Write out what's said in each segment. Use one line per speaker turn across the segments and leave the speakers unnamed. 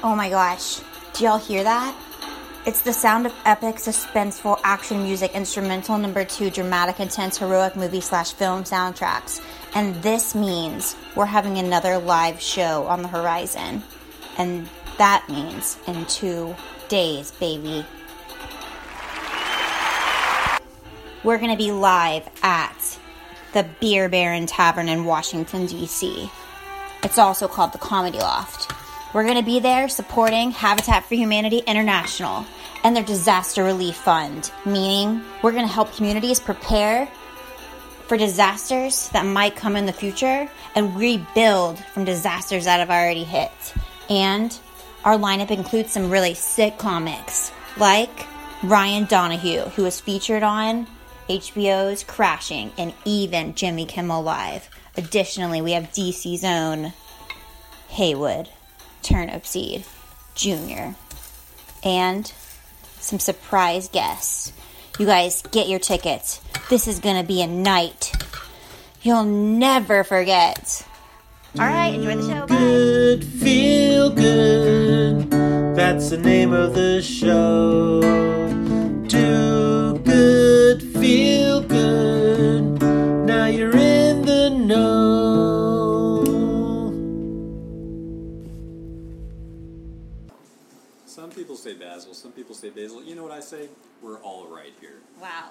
Oh my gosh. Do y'all hear that? It's the sound of epic, suspenseful action music, instrumental number two, dramatic, intense, heroic movie slash film soundtracks. And this means we're having another live show on the horizon. And that means in two days, baby. We're going to be live at the Bier Baron Tavern in Washington, D.C. It's also called the Comedy Loft. We're going to be there supporting Habitat for Humanity International and their disaster relief fund, meaning we're going to help communities prepare for disasters that might come in the future and rebuild from disasters that have already hit. And our lineup includes some really sick comics like Ryan Donahue, who was featured on HBO's Crashing and even Jimmy Kimmel Live. Additionally, we have DC's own Haywood Turnipseed Jr. and some surprise guests. You guys get your tickets. This is going to be a night you'll never forget. All right, enjoy the show. Bye.
Good, feel good. That's the name of the show. Do good, feel good. Now you're in the know.
Say Basil, some people say Basil. You know what I say? We're all right here.
Wow.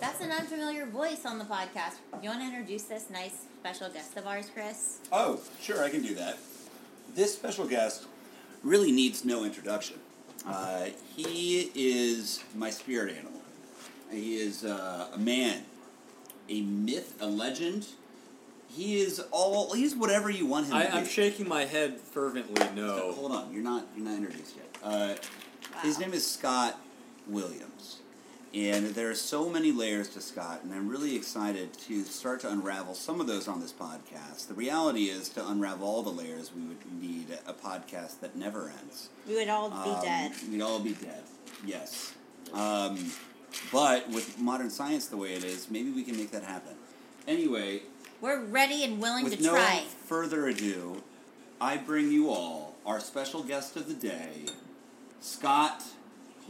That's an unfamiliar voice on the podcast. You want to introduce this nice special guest of ours, Chris?
Oh, sure, I can do that. This special guest really needs no introduction. Uh, he is my spirit animal. He is uh, a man, a myth, a legend. He is all. He's whatever you want him
I,
to be.
I'm shaking my head fervently.
So,
No.
hold on, you're not. You're not introduced yet. Uh, His name is Scott Williams, and there are so many layers to Scott, and I'm really excited to start to unravel some of those on this podcast. The reality is, to unravel all the layers, we would need a podcast that never ends.
We would all be
Um,
dead.
We'd all be dead. Yes. Um, but with modern science the way it is, maybe we can make that happen. Anyway,
We're ready and willing
with
to
no
try.
further ado, I bring you all our special guest of the day, Scott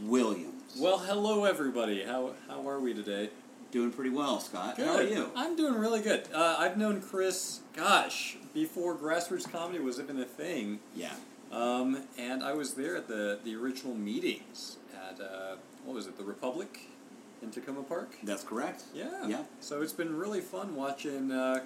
Williams.
Well, hello everybody. How how are we today?
Doing pretty well, Scott.
Good.
How are you?
I'm doing really good. Uh, I've known Chris, gosh, before grassroots comedy was even a thing.
Yeah.
Um, and I was there at the the original meetings at uh, what was it, the Republic in Takoma Park.
That's correct.
Yeah.
Yeah.
So it's been really fun watching uh,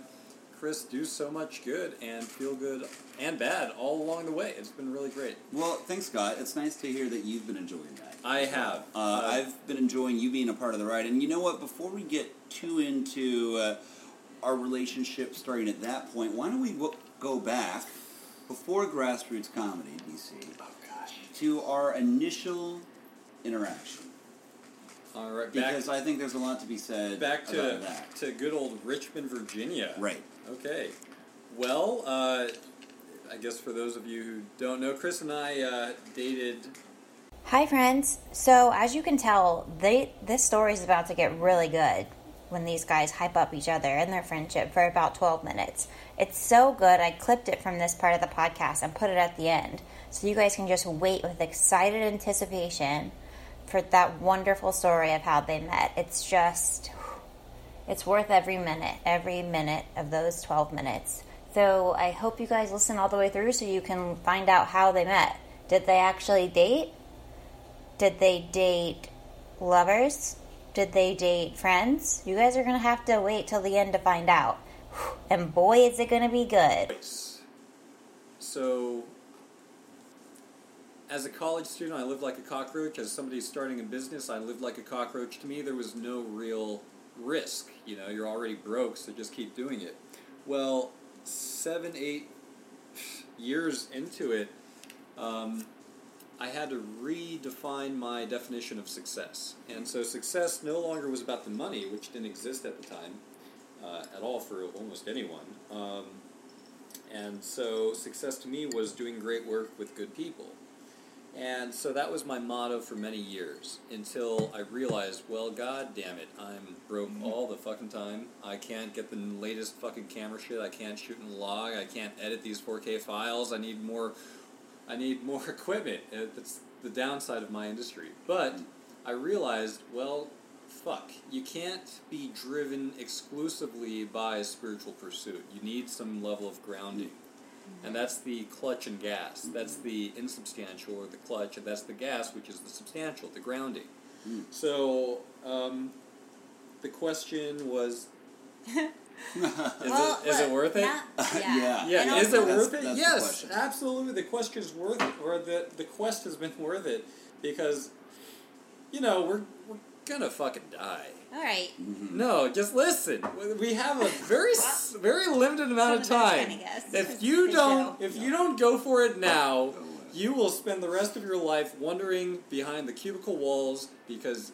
Chris do so much good and feel good and bad all along the way. It's been really great.
Well, thanks, Scott. It's nice to hear that you've been enjoying that.
I have.
Uh, I've been enjoying you being a part of the ride. And you know what? Before we get too into uh, our relationship starting at that point, why don't we w- go back before grassroots comedy, DC,
Oh gosh.
to our initial interaction?
All right. Back,
Because I think there's a lot to be said
back to
about that.
to good old Richmond, Virginia.
Right.
Okay. Well, uh, I guess for those of you who don't know, Chris and I uh, dated.
Hi, friends. So, as you can tell, they this story is about to get really good when these guys hype up each other and their friendship for about 12 minutes. It's so good, I clipped it from this part of the podcast and put it at the end. So, you guys can just wait with excited anticipation for that wonderful story of how they met. It's just, it's worth every minute, every minute of those 12 minutes. So, I hope you guys listen all the way through so you can find out how they met. Did they actually date? Did they date lovers? Did they date friends? You guys are going to have to wait till the end to find out. And boy, is it going to be good.
So, as a college student, I lived like a cockroach. As somebody starting a business, I lived like a cockroach. To me, there was no real risk. You know, you're already broke, so just keep doing it. Well, seven, eight years into it, um, I had to redefine my definition of success. And so success no longer was about the money, which didn't exist at the time uh, at all for almost anyone. Um, and so success to me was doing great work with good people. And so that was my motto for many years until I realized, well, god damn it, I'm broke mm-hmm. all the fucking time. I can't get the latest fucking camera shit. I can't shoot in log. I can't edit these 4K files. I need more I need more equipment. That's the downside of my industry. But I realized, well, fuck, you can't be driven exclusively by a spiritual pursuit. You need some level of grounding. And that's the clutch and gas. That's the insubstantial or the clutch, and that's the gas, which is the substantial, the grounding.
Mm.
So, um, the question was is,
well,
it, is it worth it?
not-
Yeah.
yeah.
Yeah, is it
also-
That's-
worth it?
that's the
yes,
question.
absolutely. The question is worth it, or the the quest has been worth it because, you know, we're we're gonna fucking die.
All right.
No, just listen. We have a very s- very limited amount of
So that's
time.
kinda guess.
If you
Big
don't if you don't go for it now, you will spend the rest of your life wandering behind the cubicle walls because,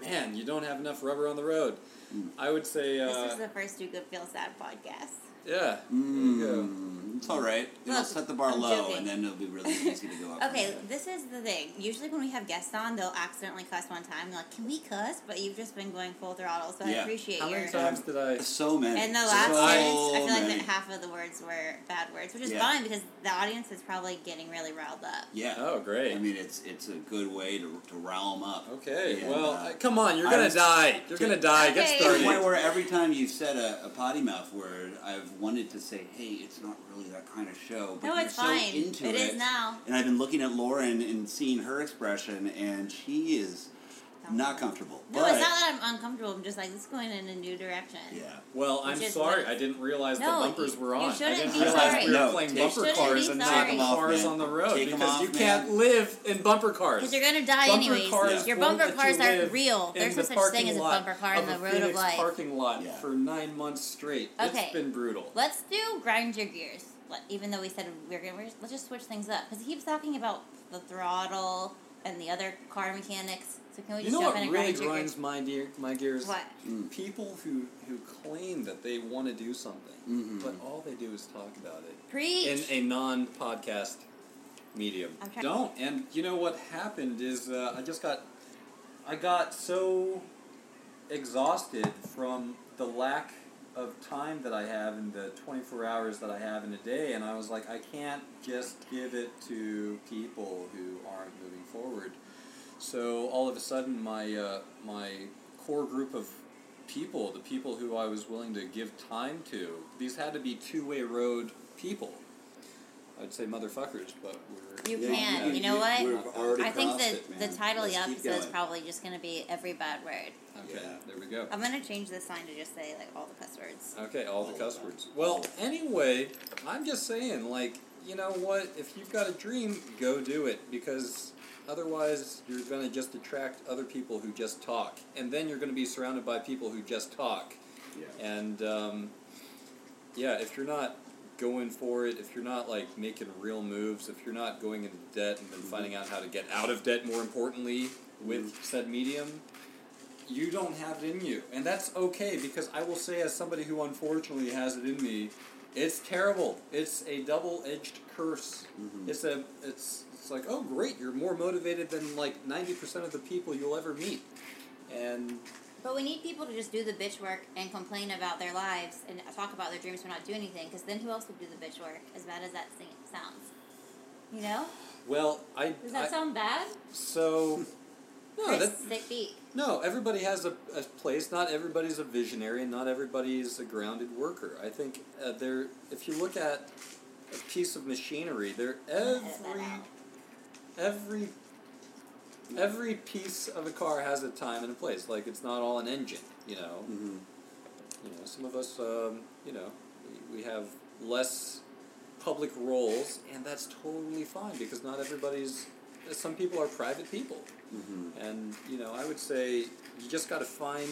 man, you don't have enough rubber on the road.
Mm.
I would say,
This
uh,
is the first Do Good Feel Sad podcast.
yeah. There you go.
Mm, it's all right. It'll
Look,
set the bar
I'm
low,
joking.
and then it'll be really easy to go up.
Okay, this is the thing. Usually when we have guests on, they'll accidentally cuss one time. They're like, "Can we cuss?" But you've just been going full throttle, so I
Yeah.
appreciate
How
your.
many times did I?
So many.
And the
so
last words, I feel like
many.
that half of the words were bad words, which is
Yeah.
fine because the audience is probably getting really riled up.
Yeah.
Oh, great.
I mean, it's it's a good way to, to rile them up.
Okay,
And,
well,
uh,
uh, come on, you're
I
gonna
was-
die. You're gonna die. Get
Okay.
To the point where every time you've said a, a potty mouth word, I've wanted to say, "Hey, it's not really that kind of show." But
No,
you're
it's
so
fine.
Into
It
it
is now.
And I've been looking at Lauren and seeing her expression, and she is not comfortable.
No,
but,
it's not that I'm uncomfortable. I'm just like this is going in a new direction.
Yeah.
Well, I'm sorry.
what-
I didn't realize
No,
the bumpers
you-
were on. I
shouldn't
didn't
be
realize
sorry.
we were
No,
playing
take-
bumper cars and
sorry.
not
Take 'em
off,
cars
man.
on the road
Take 'em
because
off,
you
man.
can't live in bumper cars.
Because you're gonna die
Bumper
anyways.
cars
Your bumper
let you
cars aren't real. There's no
the
such thing as a bumper car in the
a
road
Phoenix
of life.
parking lot
Yeah.
for nine months straight.
Okay.
It's been brutal.
Let's do grind your gears. Let, even though we said we we're gonna, we're, let's just switch things up because he keeps talking about the throttle and the other car mechanics. So can we
You
just
know
jump
what
in and
really
grind your
grinds my, gear, my gears?
What?
Mm.
People who, who claim that they want to do something,
Mhm.
but all they do is talk about it.
Preach.
in a non-podcast medium.
I'm
Don't. And you know what happened is uh, I just got I got so exhausted from the lack of time that I have in the 24 hours that I have in a day and I was like I can't just give it to people who aren't moving forward. So all of a sudden my uh, my core group of people, the people who I was willing to give time to, these had to be two-way road people. I'd say motherfuckers, but we're
You
Yeah,
can.
yeah,
You know what?
We've already
I think
crossed
that
it,
the title of
Let's
the episode is probably just going to be every bad word.
Okay,
Yeah.
there we go.
I'm going to change the sign to just say like all the cuss words.
Okay, all the cuss words. Well, anyway, I'm just saying, like, you know what? If you've got a dream, go do it because otherwise you're going to just attract other people who just talk, and then you're going to be surrounded by people who just talk.
Yeah.
And um, yeah, if you're not going for it, if you're not like making real moves, if you're not going into debt and then finding out how to get out of debt, more importantly, with said medium, you don't have it in you, and that's okay because I will say, as somebody who unfortunately has it in me, it's terrible. It's a double-edged curse.
Mhm.
It's a it's it's like oh great, you're more motivated than like ninety percent of the people you'll ever meet, and
But we need people to just do the bitch work and complain about their lives and talk about their dreams but not do anything because then who else would do the bitch work? As bad as that sounds. You know?
well, I
Does that
I-
sound bad?
so. No, that. No, everybody has a, a place. Not everybody's a visionary, and not everybody's a grounded worker. I think uh, there. If you look at a piece of machinery, there every every every piece of a car has a time and a place. Like it's not all an engine. You know.
Mhm.
You know. Some of us. Um, you know. We, we have less public roles, and that's totally fine because not everybody's. Some people are private people.
Mhm.
And you know, I would say you just got to find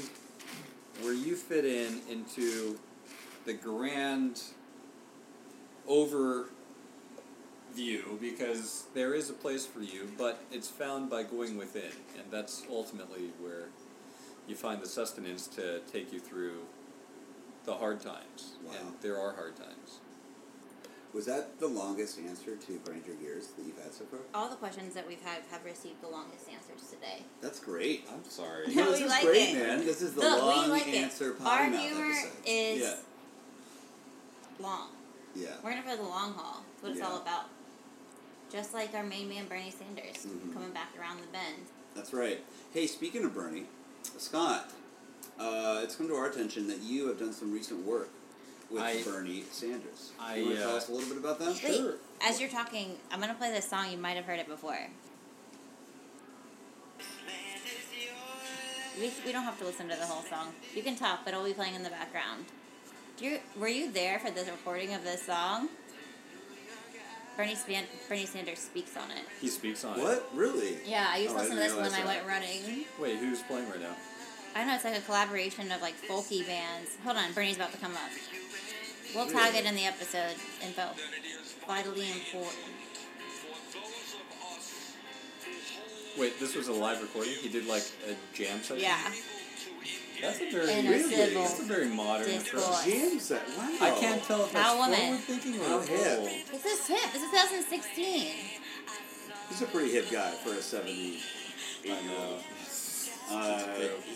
where you fit in into the grand overview because there is a place for you, but it's found by going within, and that's ultimately where you find the sustenance to take you through the hard times.
Wow.
And there are hard times.
Was that the longest answer to grind your gears that you've had so far?
All the questions that we've had have received the longest answers today.
That's great.
I'm sorry.
No,
this
we
is
like
great,
it.
man. This is the
Look,
long
like
answer potty
Our
mouth
humor
episode.
is
yeah,
long.
yeah.
We're in it for the long haul. That's what it's all about. Just like our main man Bernie Sanders
Mhm.
coming back around the bend.
That's right. Hey, speaking of Bernie, Scott, uh, it's come to our attention that you have done some recent work with
I-
Bernie Sanders.
I,
you want to tell
uh,
us a little bit about that?
Wait, as you're talking, I'm gonna play this song. You might have heard it before. We, we don't have to listen to the whole song. You can talk, but it'll be playing in the background. Do you, were you there for the recording of this song? Bernie, Span, Bernie Sanders speaks on it.
He speaks on it.
What? Really?
Yeah, I used
Oh,
to
I
listen to this when
realize
I went running.
Wait, who's playing right now?
I know it's like a collaboration of like folky bands. Hold on, Bernie's about to come up. We'll tag it in the episode info. Vitally important.
Wait, this was a live recording. He did like a jam session.
Yeah.
That's a very
In a
Really?
civil
that's a very modern
discourse.
approach.
Jam set. Wow.
I can't tell if that's
How woman.
forward thinking
How
or
hip.
old.
This is hip. This is 2016.
He's a pretty hip guy for a 70
I know.
Uh,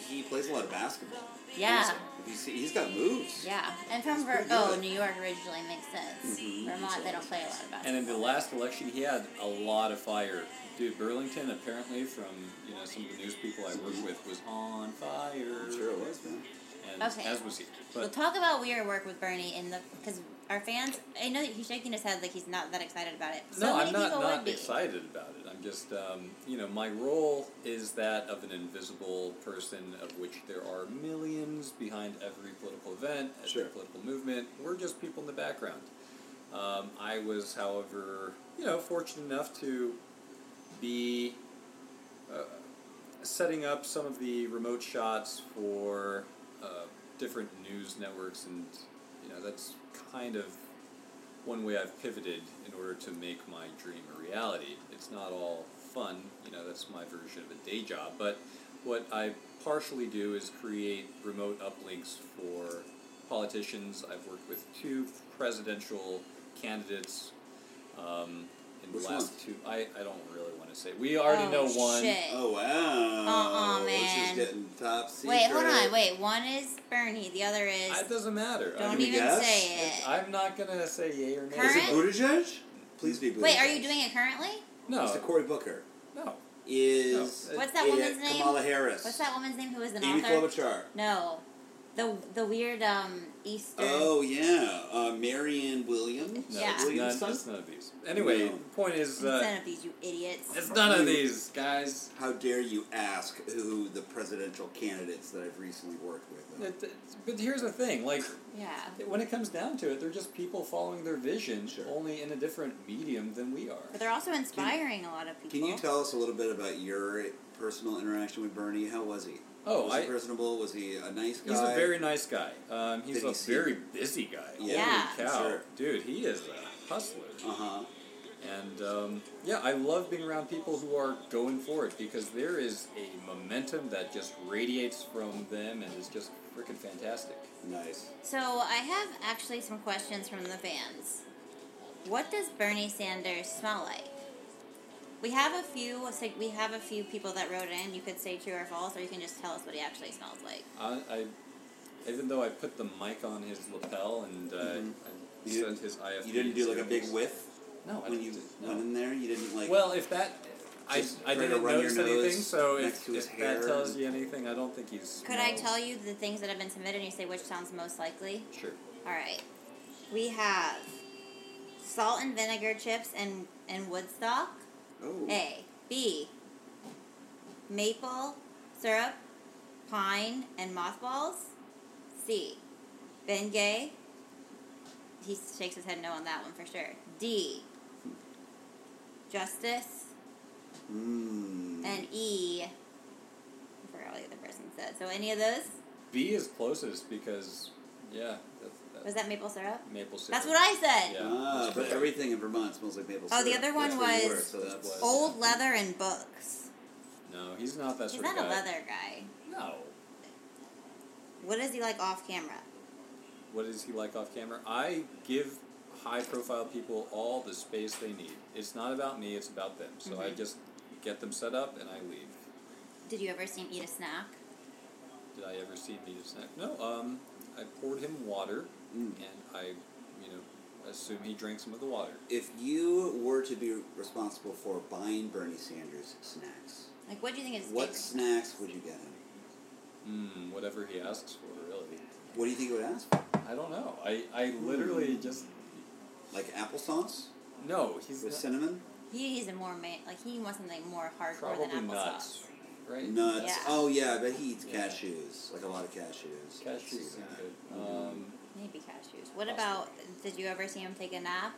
he plays a lot of basketball.
Yeah.
If you see, he's got moves.
Yeah. And from Ver- oh. New York originally makes sense.
Mhm.
Vermont, they don't play a lot of basketball.
And in the last election, he had a lot of fire. Dude, Burlington apparently, from you know some of the news people I work with, was on fire.
I'm sure it was, man.
And
Okay.
as was he.
we'll
But
talk about weird work with Bernie in the because our fans. I know that he's shaking his head like he's not that excited about it. So
no,
many
I'm not not excited about it. I'm just um, you know my role is that of an invisible person, of which there are millions behind every political event, every
Sure.
political movement. We're just people in the background. Um, I was, however, you know, fortunate enough to be uh, setting up some of the remote shots for uh, different news networks, and you know that's kind of one way I've pivoted in order to make my dream a reality. It's not all fun, you know, that's my version of a day job, but what I partially do is create remote uplinks for politicians. I've worked with two presidential candidates um, in
Which
the last
ones?
two. I, I don't really want to say. We already
oh,
know one.
Shit.
Oh wow!
Uh-uh,
This
man.
is getting top secret.
Wait, hold on. Wait, one is Bernie. The other is.
It doesn't matter.
Don't
mean,
even
guess?
say it.
I'm not gonna say yay or nay.
Current?
Is it Buttigieg? Please be Buttigieg.
Wait, are you doing it currently?
No,
Mr. Cory Booker
no.
is.
No.
What's that woman's name?
Kamala Harris.
What's that woman's name who is an
Amy
author?
Klobuchar.
No, the the weird um Easter.
Oh yeah, uh, Marianne Williams.
No,
Yeah.
it's,
Williams'
none,
son?
it's none of these. Anyway,
No.
the point is,
It's
uh,
none of these, you idiots.
it's none of these, guys.
How dare you ask who the presidential candidates that I've recently worked with? are?
It- it- but here's the thing, like,
Yeah.
when it comes down to it, they're just people following their vision,
Sure.
only in a different medium than we are.
But they're also inspiring a lot of people.
Can you tell us a little bit about your personal interaction with Bernie? How was he?
Oh,
was
I,
he personable? Was he a nice guy?
he's a very nice guy. Um, he's
Did
a
seem-
very busy guy.
Yeah,
Holy cow.
sure.
Dude, he is a hustler.
Uh huh.
And um, yeah, I love being around people who are going for it because there is a momentum that just radiates from them and is just freaking fantastic.
Nice.
So I have actually some questions from the fans. What does Bernie Sanders smell like? We have a few. so We have a few people that wrote in. You could say true or false, or you can just tell us what he actually smells like.
I, I even though I put the mic on his lapel and uh,
Mhm. You
sent his IFB.
You didn't do like a big whiff
No, I
when
didn't
you
no.
went in there. You didn't like.
Well, if that. I, I didn't
run your
notice anything,
nose
so if, if that tells you anything, I don't think he's.
Could I tell you the things that have been submitted and you say which sounds most likely?
Sure.
All right. We have salt and vinegar chips and, and Woodstock.
Oh.
A. B. Maple syrup, pine, and mothballs. C. Bengay. He shakes his head no on that one for sure. D. Justice.
Mm.
And E. I forgot what the other person said. So any of those?
B is closest because, yeah, that's, that's
Was that maple syrup?
maple syrup.
That's what I said.
Yeah.
Ah, but everything in Vermont smells like maple syrup.
Oh, the other one
That's where you
was
were, so that's
was-
Old leather and books.
No, he's not that
He's
sort
not
of
a
guy.
leather guy.
No.
What is he like off camera?
What is he like off camera? I give high profile people all the space they need. It's not about me, it's about them. So I
Mhm.
just get them set up and I leave.
Did you ever see him eat a snack?
Did I ever see him eat a snack? No, um, I poured him water
Mm.
and I, you know, assume he drank some of the water.
If you were to be responsible for buying Bernie Sanders snacks,
Like, what do you think is his
what
favorite?
snacks would you get him?
Hmm, whatever he asks for, really.
What do you think he would ask for?
I don't know. I, I literally just
Like applesauce
no. He's
with
not-
cinnamon,
He, he's a more ma- like he wants something more hardcore
probably
than applesauce.
nuts, right?
nuts.
Yeah.
Oh yeah, but he eats
Yeah.
cashews, like a lot of cashews. I
Cashews seem
that.
good.
Mhm.
Um,
Maybe cashews. What
Possible.
about? Did you ever see him take a nap?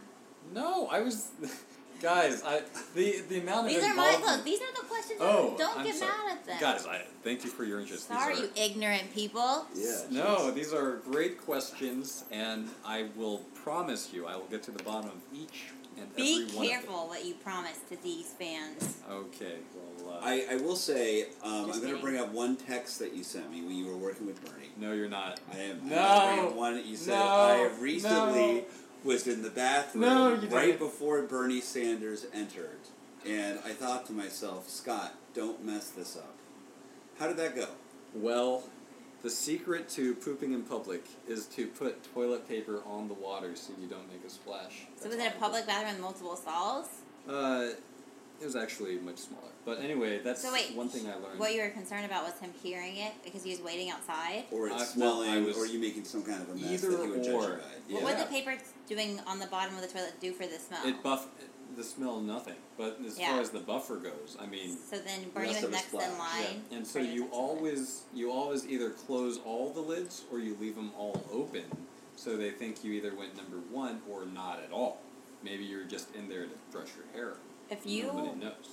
no, I was, guys. I the the amount of
These are my
involvement-
look. These are the questions.
Oh,
don't
I'm
get
sorry.
mad at them.
Guys, I thank you for your interest. These
Sorry,
are-
you ignorant people.
Yeah.
No, these are great questions, and I will promise you, I will get to the bottom of each and
Be
every one
careful what you promise to these fans.
Okay, well, uh,
I, I will say, um, I'm going to bring up one text that you sent me when you were working with Bernie.
no, you're not.
I am. I'm
No.
gonna bring up one that you said.
No.
I have recently
No.
was in the bathroom
No, you
right
didn't.
before Bernie Sanders entered, and I thought to myself, Scott, don't mess this up. How did that go?
Well, the secret to pooping in public is to put toilet paper on the water so you don't make a splash.
So
That's
was it a
all.
public bathroom with multiple stalls?
Uh, it was actually much smaller. But anyway, that's
So wait,
one thing I learned.
What you were concerned about was him hearing it because he was waiting outside.
Or it's
I- well,
smelling,
I was-
or you making some kind of a mess
Either
that he would judge you
or.
by?
What would the paper doing on the bottom of the toilet do for the smell?
it buff the smell nothing. But as
Yeah.
far as the buffer goes, I mean,
so then Bernie
Less
was
of a
next in
splash,
line.
And so you
next line.
always you always either close all the lids or you leave them all open, so they think you either went number one or not at all. Maybe you're just in there to brush your hair.
If you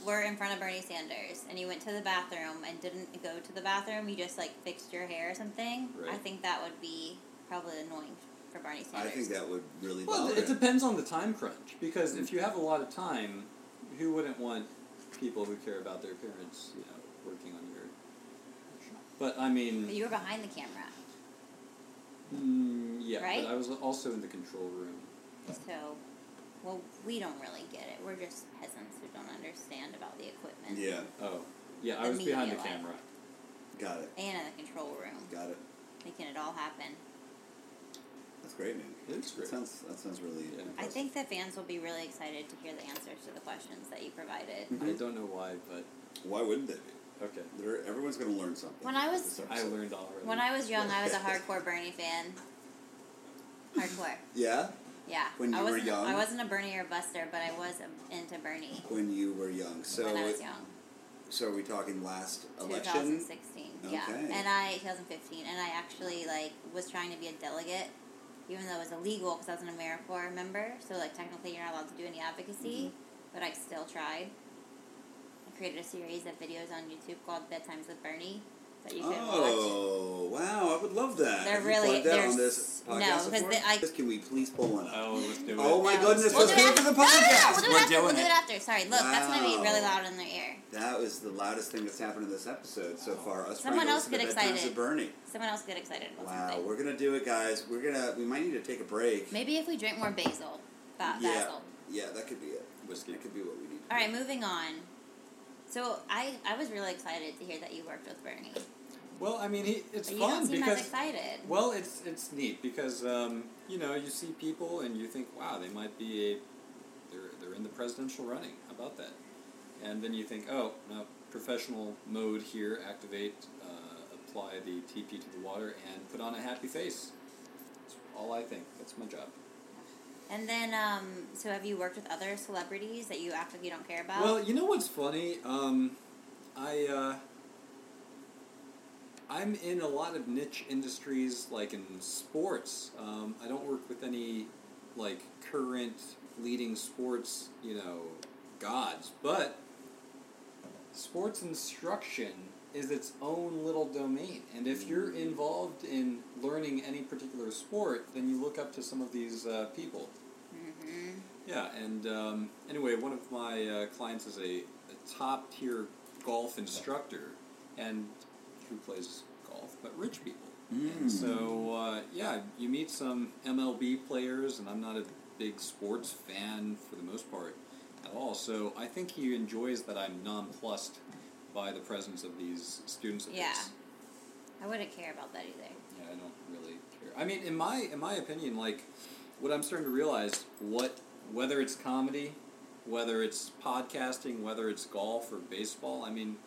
were in front of Bernie Sanders and you went to the bathroom and didn't go to the bathroom, you just like fixed your hair or something, I think that would be probably annoying for Bernie Sanders.
I think that would really
Well,
bother
it depends on the time crunch because if you have a lot of time, who wouldn't want people who care about their appearance, you know, working on your? But I mean,
But you were behind the camera,
mm, yeah,
Right?
but I was also in the control room.
so well, we don't really get it. We're just peasants who don't understand about the equipment.
Yeah,
Oh, yeah, I was behind the
media life.
camera.
got it,
And in the control room,
got it.
making it all happen.
That's great, man.
It's
That sounds that sounds really.
Yeah.
I think the fans will be really excited to hear the answers to the questions that you provided.
I mm-hmm. don't know why, but
Why wouldn't they be?
okay.
They're, everyone's going to learn something.
When I was-
I learned already.
When I was young, I was a hardcore Bernie fan. Hardcore.
Yeah,
Yeah.
When
I
you were
wasn't,
young?
I wasn't a Bernie or Buster, but I was into Bernie
when you were young. So,
when I was young.
so are we talking last election?
2016. Yeah. And I 2015, and I actually like was trying to be a delegate, even though it was illegal because I was an AmeriCorps member. So like technically you're not allowed to do any advocacy,
Mm-hmm.
but I still tried. I created a series of videos on YouTube called Bedtimes with Bernie that you can watch.
Oh wow! I would love that.
They're
Have you
really-
plugged that
they're
on this podcast
no, because
before?
they- I-
Can we please pull one up?
Oh, let's do oh it.
Oh my
No,
goodness!
we'll
Let's
do
do
it
it for the
after- No, no, no,
podcast.
we'll do
We're
after.
doing
We'll do
it.
it after. Sorry, look, that's gonna be
Wow.
really loud in their ear.
That was the loudest thing that's happened in this episode so far. Us
Someone
trying to
else get excited.
of Bernie.
Someone else get excited about
Wow,
something.
we're gonna do it, guys. We're gonna. We might need to take a break.
Maybe if we drink more basil. Ba-
yeah,
basil.
yeah, that could be it.
Whiskey.
That could be what we need.
All right, moving on. So I, I was really excited to hear that you worked with Bernie.
Well, I mean, he, it's
But you
fun
don't seem
because
as excited.
well, it's it's neat because um, you know you see people and you think, wow, they might be a they're they're in the presidential running. How about that? And then you think, oh, no, professional mode here. Activate, uh, apply the TP to the water, and put on a happy face. That's all I think. That's my job.
And then, um, so have you worked with other celebrities that you act like you don't care about?
Well, you know what's funny? Um, I uh, I'm in a lot of niche industries, like in sports. Um, I don't work with any like current leading sports, you know, gods, but sports instruction is its own little domain. And if you're involved in learning any particular sport, then you look up to some of these uh, people. Yeah, and um, anyway, one of my uh, clients is a, a top tier golf instructor, and who plays golf, but rich people. And
Mm.
so uh, yeah, you meet some MLB players, and I'm not a big sports fan for the most part at all. So I think he enjoys that I'm nonplussed by the presence of these students of
Yeah.
his.
I wouldn't care about that either.
Yeah, I don't really care. I mean, in my in my opinion, like what I'm starting to realize, what whether it's comedy, whether it's podcasting, whether it's golf or baseball, I mean,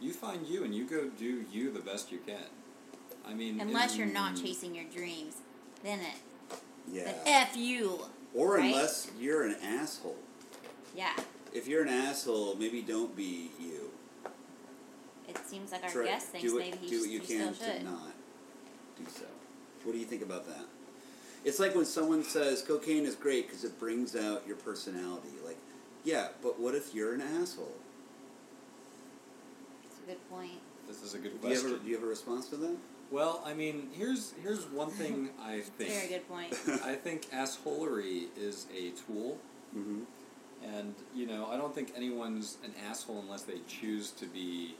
you find you and you go do you the best you can. I mean,
Unless you're not chasing your dreams, then it,
Yeah.
then F you.
or
right?
unless you're an asshole.
Yeah.
If you're an asshole, maybe don't be you.
It seems like our
Try-
guest thinks
do it,
maybe he,
do what you
he
can
still
to
should.
not do so. What do you think about that? It's like when someone says cocaine is great because it brings out your personality. Like, yeah, but what if you're an asshole?
It's a good point.
This is a good
Do you, have
question.
a, do you have a response to that?
Well, I mean, here's here's one thing I think.
Very good point.
I think assholery is a tool,
Mm-hmm.
and you know, I don't think anyone's an asshole unless they choose to be,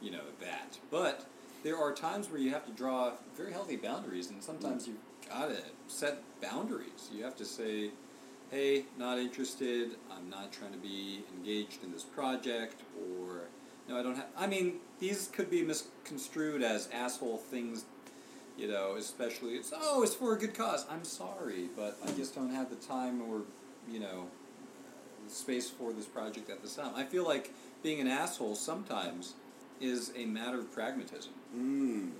you know, that. But there are times where you have to draw very healthy boundaries, and sometimes you gotta set boundaries. You have to say, "Hey, not interested. I'm not trying to be engaged in this project," or "No, I don't have." I mean, these could be misconstrued as asshole things you know, especially it's oh, it's for a good cause. I'm sorry, but I just don't have the time or you know space for this project at this time. I feel like being an asshole sometimes is a matter of pragmatism.
Mm.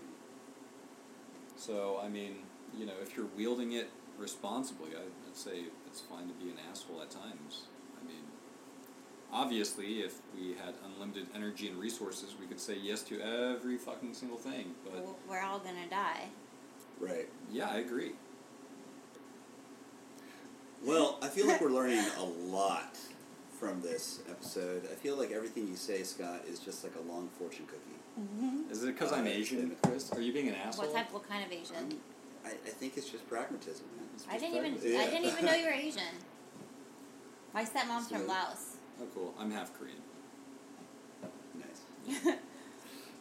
So I mean, you know, if you're wielding it responsibly, I, I'd say it's fine to be an asshole at times. I mean, obviously, if we had unlimited energy and resources, we could say yes to every fucking single thing. But
We're all gonna die.
Right.
yeah, I agree.
Well, I feel like we're learning a lot from this episode. I feel like everything you say, Scott, is just like a long fortune cookie.
Is it because I'm
Uh,
Asian, Chris? Are you being an asshole?
What type? What kind of Asian?
I, I think it's just pragmatism. It's
I didn't even.
pragma-
I didn't even know you were Asian. My stepmom's from Laos.
Oh, cool. I'm half Korean.
nice.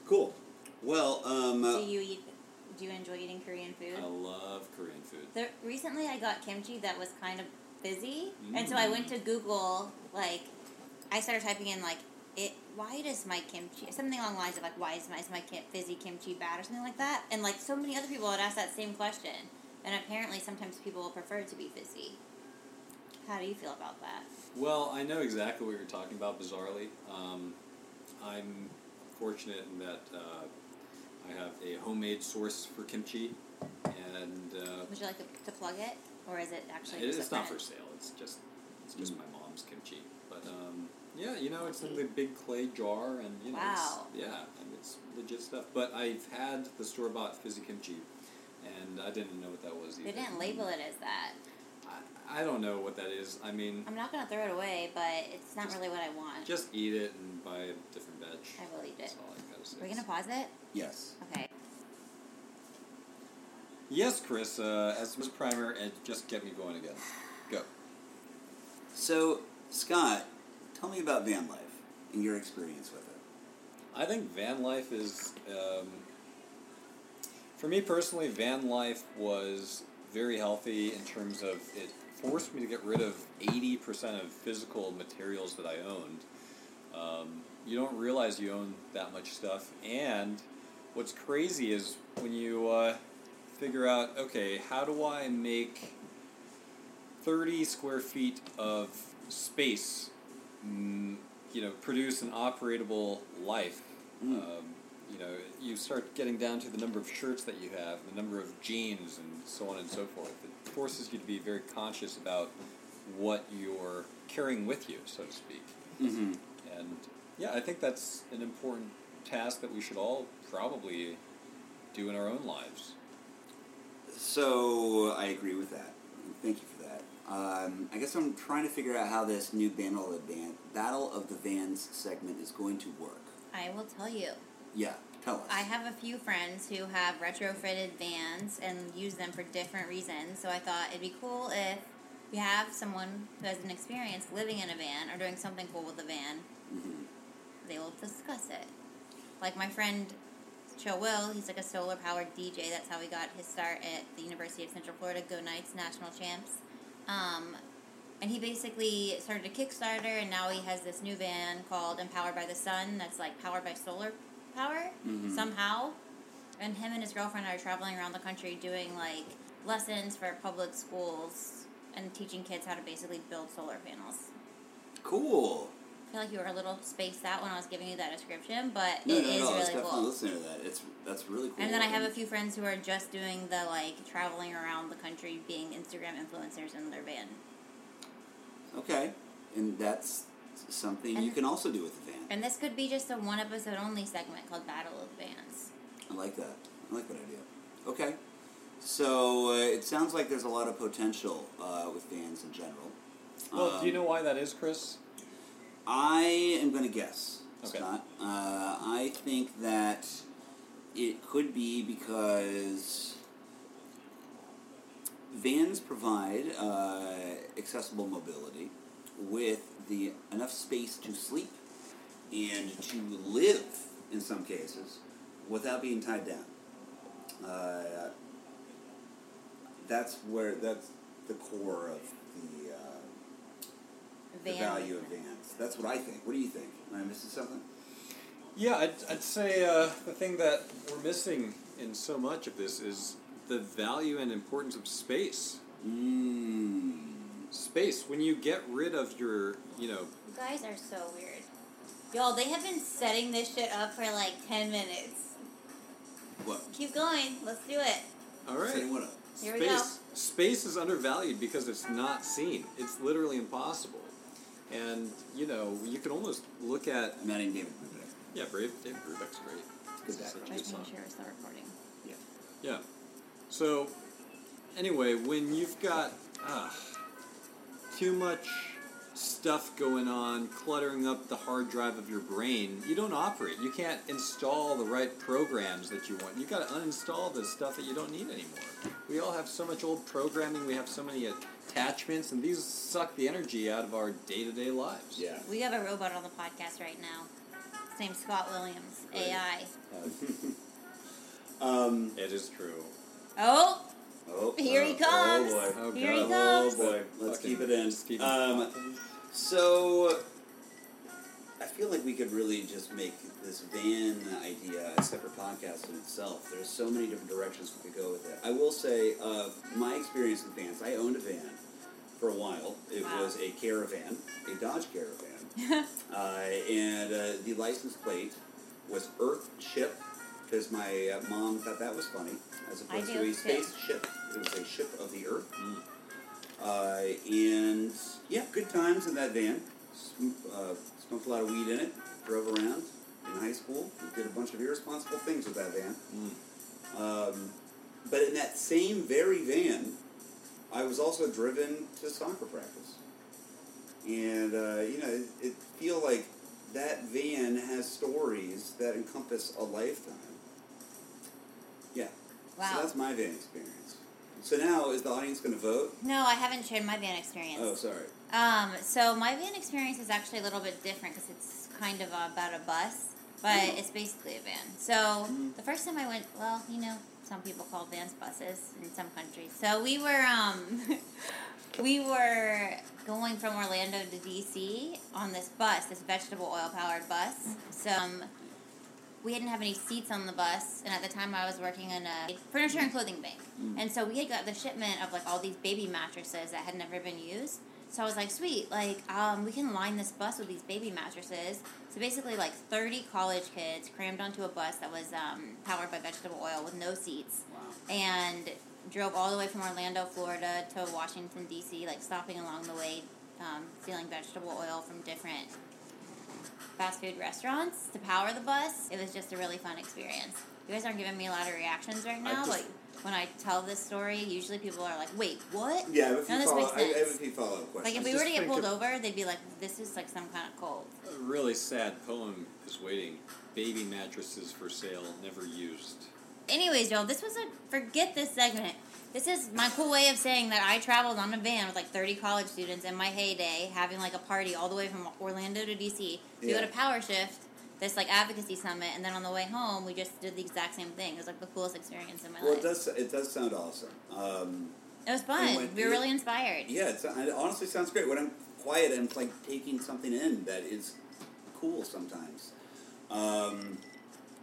Cool. Well, um,
do
uh,
you eat? Do you enjoy eating Korean food?
I love Korean food.
The, recently, I got kimchi that was kind of fizzy, and so I
Mm.
went to Google. Like, I started typing in like, it. Why does my kimchi something along the lines of like, why is my is my kim, fizzy kimchi bad or something like that? And like so many other people had asked that same question, and apparently sometimes people will prefer to be fizzy. How do you feel about that?
Well, I know exactly what you're talking about, bizarrely. Um, I'm fortunate in that uh, I have a homemade source for kimchi, and uh,
Would you like to, to plug it, or is it actually?
it- it's not for sale. It's just it's just
Mm.
my mom's kimchi. But yeah, you know, it's in the big clay jar, and you know,
Wow.
it's, yeah, and it's legit stuff. But I've had the store bought fizzy kimchi, and I didn't know what that was either.
They didn't label it as that.
I, I don't know what that is. I mean,
I'm not gonna throw it away, but it's not
Just-
really what I want.
just eat it and buy a different veg.
I will eat it.
That's all I gotta say.
Are we gonna pause it?
yes.
Okay.
Yes, Chris. Uh, as Miss Primer, and just get me going again. Go.
So, Scott, tell me about van life and your experience with it.
I think van life is, um, for me personally, van life was very healthy in terms of it forced me to get rid of eighty percent of physical materials that I owned. Um, you don't realize you own that much stuff, and what's crazy is when you uh, figure out, okay, how do I make thirty square feet of space you know, produce an operatable life.
Mm.
Um, you know, you start getting down to the number of shirts that you have, the number of jeans, and so on and so forth. It forces you to be very conscious about what you're carrying with you, so to speak.
Mm-hmm.
And yeah, I think that's an important task that we should all probably do in our own lives.
So, I agree with that. Thank you. Um, I guess I'm trying to figure out how this new Battle of the Van, Battle of the Vans segment is going to work.
I will tell you.
Yeah, tell us.
I have a few friends who have retrofitted vans and use them for different reasons. So I thought it'd be cool if we have someone who has an experience living in a van or doing something cool with a van.
Mhm.
They will discuss it. Like my friend Joe Will, he's like a solar powered DJ. That's how he got his start at the University of Central Florida Go Knights national champs. Um, and he basically started a Kickstarter, and now he has this new van called Empowered by the Sun. That's like powered by solar power
Mhm.
somehow. And him and his girlfriend are traveling around the country doing like lessons for public schools and teaching kids how to basically build solar panels.
Cool.
I feel like you were a little spaced out when I was giving you that description, but
No,
it
no,
is
no. I was
really
definitely
cool.
listening to that. It's that's really cool.
And then I have a few friends who are just doing the like traveling around the country, being Instagram influencers in their van.
Okay, and that's something you can also do with the van.
And this could be just a one episode only segment called Battle of Vans.
I like that. I like that idea. Okay. So uh, it sounds like there's a lot of potential uh, with vans in general.
Well, do you
Um,
know why that is, Chris?
I am going to guess,
Okay.
Scott. Uh, I think that it could be because vans provide uh, accessible mobility with the enough space to sleep and to live in some cases without being tied down. Uh, that's where that's the core of the, uh, the
Van.
value of vans. That's what I think. What do you think? Am I missing something?
Yeah, I'd, I'd say uh, the thing that we're missing in so much of this is the value and importance of space.
Mmm.
Space. When you get rid of your, you know,
You guys are so weird. Y'all, they have been setting this shit up for like 10 minutes.
What?
Keep going. Let's do it.
all right.
Setting what up?
Here we
space, space is undervalued because it's not seen. It's literally impossible. And, you know, you can almost look at,
I'm not even David Brubeck.
yeah, Brave, David Brubeck's great.
Good
It's
guy.
such a good
Just
song.
make sure we're recording.
Yeah. So, anyway, when you've got ah, too much stuff going on, cluttering up the hard drive of your brain, you don't operate. You can't install the right programs that you want. You got to uninstall the stuff that you don't need anymore. We all have so much old programming. We have so many attachments, and these suck the energy out of our day-to-day lives.
Yeah.
We have a robot on the podcast right now. His name's Scott Williams, AI.
Um.
It is true.
Oh,
Oh.
Here he
oh,
comes.
Oh boy.
Oh,
Here he comes.
Oh boy. Let's
Fucking-
keep it in.
just keep it
Um. So, I feel like we could really just make this van idea a separate podcast in itself. There's so many different directions we could go with it. I will say, uh, my experience with vans, I owned a van for a while. It
Wow.
was a caravan, a Dodge Caravan. uh, and uh, the license plate was Earth Ship, because my uh, mom thought that was funny, as opposed to a spaceship. It was a ship of the Earth.
Mm.
Uh, and yeah, good times in that van. Sm- uh, smoked a lot of weed in it. Drove around in high school. Did a bunch of irresponsible things with that van.
Mm.
Um, but in that same very van, I was also driven to soccer practice. And uh, you know, it, it feel like that van has stories that encompass a lifetime. Yeah. So that's my van experience. So now, is the audience going to vote?
no, I haven't shared my van experience.
Oh, sorry.
Um, so my van experience is actually a little bit different because it's kind of about a bus, but
Oh.
it's basically a van. So
Mm.
the first time I went, well, you know, some people call vans buses in some countries. So we were, um, we were going from Orlando to DC on this bus, this vegetable oil powered bus. So um, we didn't have any seats on the bus, and at the time I was working in a furniture and clothing bank. And so we had got the shipment of like all these baby mattresses that had never been used. So I was like, sweet, like um, we can line this bus with these baby mattresses. So basically, like thirty college kids crammed onto a bus that was um, powered by vegetable oil with no seats,
Wow.
and drove all the way from Orlando, Florida, to Washington D.C. Like stopping along the way, um, stealing vegetable oil from different fast food restaurants to power the bus. It was just a really fun experience. You guys aren't giving me a lot of reactions right now,
just-
but when I tell this story, usually people are like, "Wait, what?"
Yeah, I have a few
None this
follow-
makes
I, I have a
sense.
few follow-up questions.
Like if we were to get pulled
of-
over, they'd be like, "This is like some kind of cult."
A really sad poem is waiting. Baby mattresses for sale, never used.
Anyways, y'all, this was a forget this segment. This is my cool way of saying that I traveled on a van with like 30 college students in my heyday, having like a party all the way from Orlando to DC. We
Yeah.
go to Power Shift, this like advocacy summit, and then on the way home, we just did the exact same thing. It was like the coolest experience in my
Well,
life.
Well, it does. It does sound awesome. Um,
It was fun.
When-
we were really inspired.
yeah, it's, it honestly sounds great. When I'm quiet, I'm like taking something in that is cool sometimes. Um,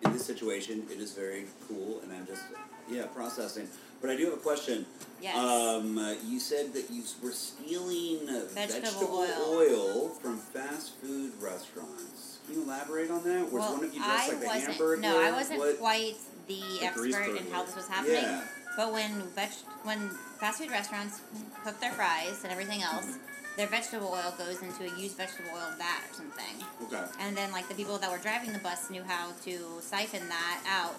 in this situation, it is very cool, and I'm just yeah processing. But I do have a question.
Yes.
Um, uh, you said that you were stealing
Vegetable
vegetable
oil.
oil from fast food restaurants. Can you elaborate on that? Was
well,
one of you dressed
I
like the
wasn't.
Hamburger?
No, I wasn't
What?
quite the,
grease
expert in how this was happening.
Yeah.
But when veg- when fast food restaurants cook their fries and everything else, their vegetable oil goes into a used vegetable oil vat or something.
Okay.
And then like the people that were driving the bus knew how to siphon that out.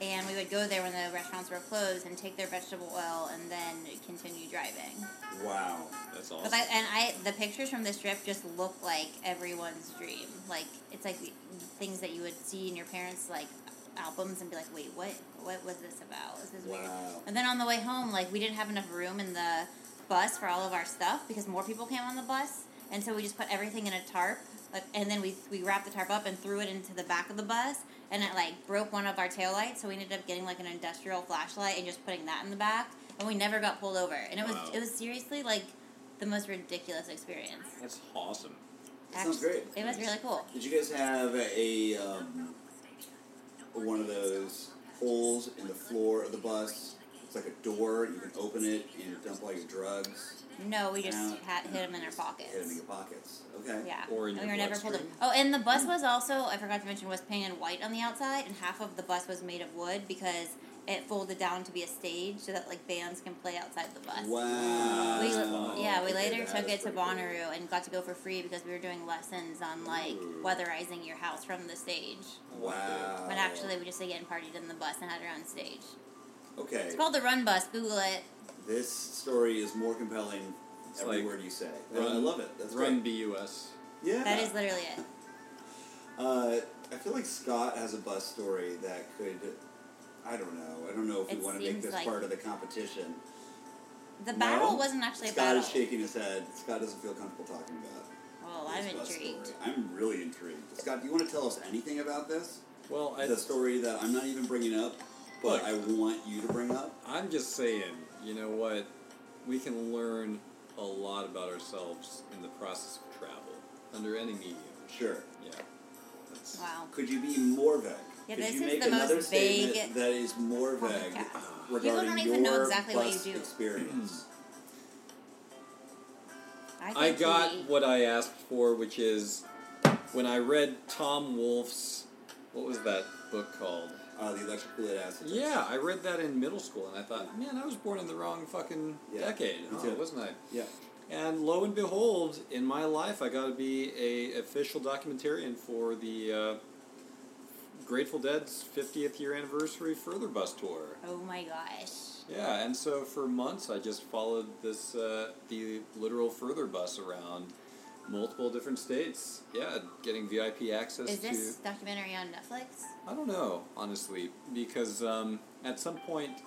And we would go there when the restaurants were closed and take their vegetable oil and then continue driving.
Wow.
That's awesome.
But I, and I, the pictures from this trip just look like everyone's dream. Like it's like things that you would see in your parents' like albums and be like, wait, what? What was this about? This is weird.
Wow.
And then on the way home, like we didn't have enough room in the bus for all of our stuff because more people came on the bus, and so we just put everything in a tarp. Like, and then we we wrapped the tarp up and threw it into the back of the bus, and it like broke one of our taillights. So we ended up getting like an industrial flashlight and just putting that in the back, and we never got pulled over. And it was
Wow.
it was seriously like the most ridiculous experience.
That's awesome.
That sounds great.
It was really cool.
Did you guys have a um, one of those holes in the floor of the bus? It's like a door. You can open it and dump all your drugs.
No, we just
Yeah.
had hit them in our pockets.
Hit them in your pockets. Okay.
Yeah.
Or in
and we
your
were never pulled
bloodstream.
over. Oh, and the bus hmm. was also, I forgot to mention, was painted white on the outside, and half of the bus was made of wood because it folded down to be a stage so that like bands can play outside the bus.
Wow.
We, yeah, we
Okay,
later took it to
pretty cool.
Bonnaroo and got to go for free because we were doing lessons on like
Ooh.
weatherizing your house from the stage.
Wow.
But actually, we just again partied in the bus and had our own stage.
Okay.
It's called the Run Bus. Google it.
This story is more compelling
It's
every
like
word you say.
Run,
I love it. That's
Run
great.
BUS.
Yeah.
That is literally it.
Uh, I feel like Scott has a bus story that could. I don't know. I don't know if we
It
want to make
seems
this
like-
part of the competition.
The
No?
battle wasn't actually a
Scott
battle.
is shaking his head. Scott doesn't feel comfortable talking about.
Well, I'm
this bus
intrigued.
story. I'm really intrigued. Scott, do you want to tell us anything about this?
Well, I,
the story that I'm not even bringing up, but
Look.
I want you to bring up.
I'm just saying, you know what? We can learn a lot about ourselves in the process of travel under any medium.
Sure.
Yeah. That's,
Wow.
Could you be more vague?
Yeah,
Could
this
you
is
make
the most
another statement
vague
that is more vague
podcast.
Uh, regarding
don't even know
your
exactly what you do.
experience?
Hmm.
I,
I
got
he-
what I asked for, which is when I read Tom Wolfe's, what was that book called?
uh, the electric fluid acid. test.
Yeah, I read that in middle school, and I thought, man, I was born in the wrong fucking
Yeah,
decade, huh,
too.
wasn't I?
Yeah.
And lo and behold, in my life, I got to be a official documentarian for the uh, Grateful Dead's 50th year anniversary Further Bus tour.
Oh my gosh.
Yeah, and so for months, I just followed this uh, the literal Further Bus around multiple different states. Yeah, getting VIP access
Is
to.
this documentary on Netflix?
I don't know, honestly, because um, at some point,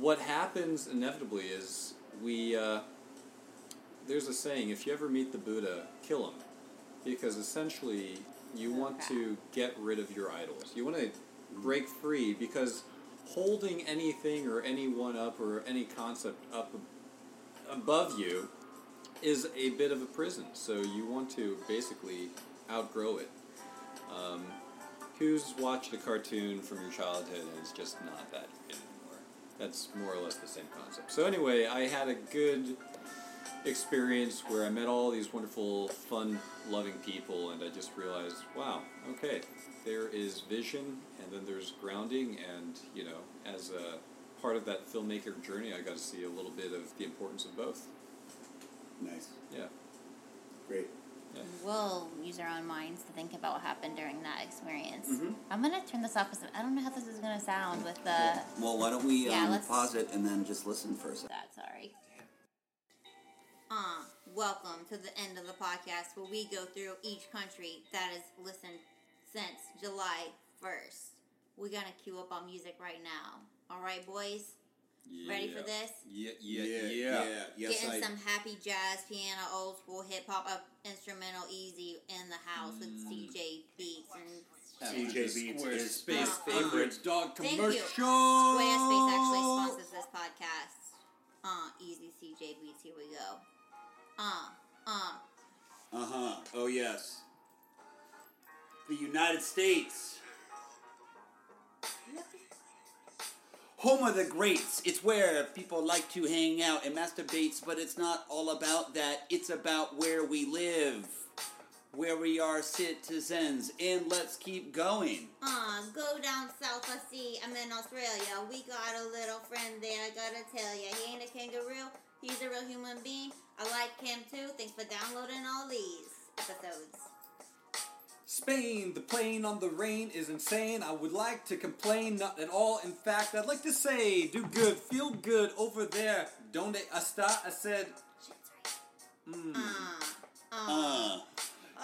what happens inevitably is we. Uh, there's a saying: if you ever meet the Buddha, kill him, because essentially you
Oh,
want
crap.
to get rid of your idols. You want to break free because holding anything or anyone up or any concept up above you is a bit of a prison. So you want to basically outgrow it. Um, who's watched a cartoon from your childhood and it's just not that anymore? That's more or less the same concept. So anyway, I had a good experience where I met all these wonderful, fun-loving people, and I just realized, wow, okay, there is vision, and then there's grounding, and you know, as a part of that filmmaker journey, I got to see a little bit of the importance of both.
Nice.
Yeah.
Great.
Yeah.
We'll use our own minds to think about what happened during that experience.
Mhm.
I'm gonna turn this off. 'cause I don't know how this is gonna sound with the
Well, why don't we
Yeah,
um,
let's-
pause it and then just listen for a second?
that. Sorry. Uh, welcome to the end of the podcast where we go through each country that has listened since July 1st. We're gonna queue up our music right now. All right, boys? Ready for this?
Yeah, yeah, yeah,
Yes,
Getting
I.
some happy jazz, piano, old school hip hop, up instrumental, easy in the house with CJ Beats and.
CJ Beats is
Squarespace
my
favorite dog
Thank
commercial.
you. Squarespace actually sponsors this podcast. Uh, easy CJ Beats. Here we go. Uh, uh.
Uh huh. Oh yes. The United States. Home of the greats. It's where people like to hang out and masturbates, but it's not all about that. It's about where we live, where we are citizens, and let's keep going.
Uh, go down south, I see. I'm in Australia. We got a little friend there, I gotta tell ya. He ain't a kangaroo, he's a real human being. I like him too. Thanks for downloading all these episodes.
Spain, the plane on the rain is insane. I would like to complain, not at all. In fact, I'd like to say, do good, feel good over there. Donde hasta? I said,
Uh,
Uh,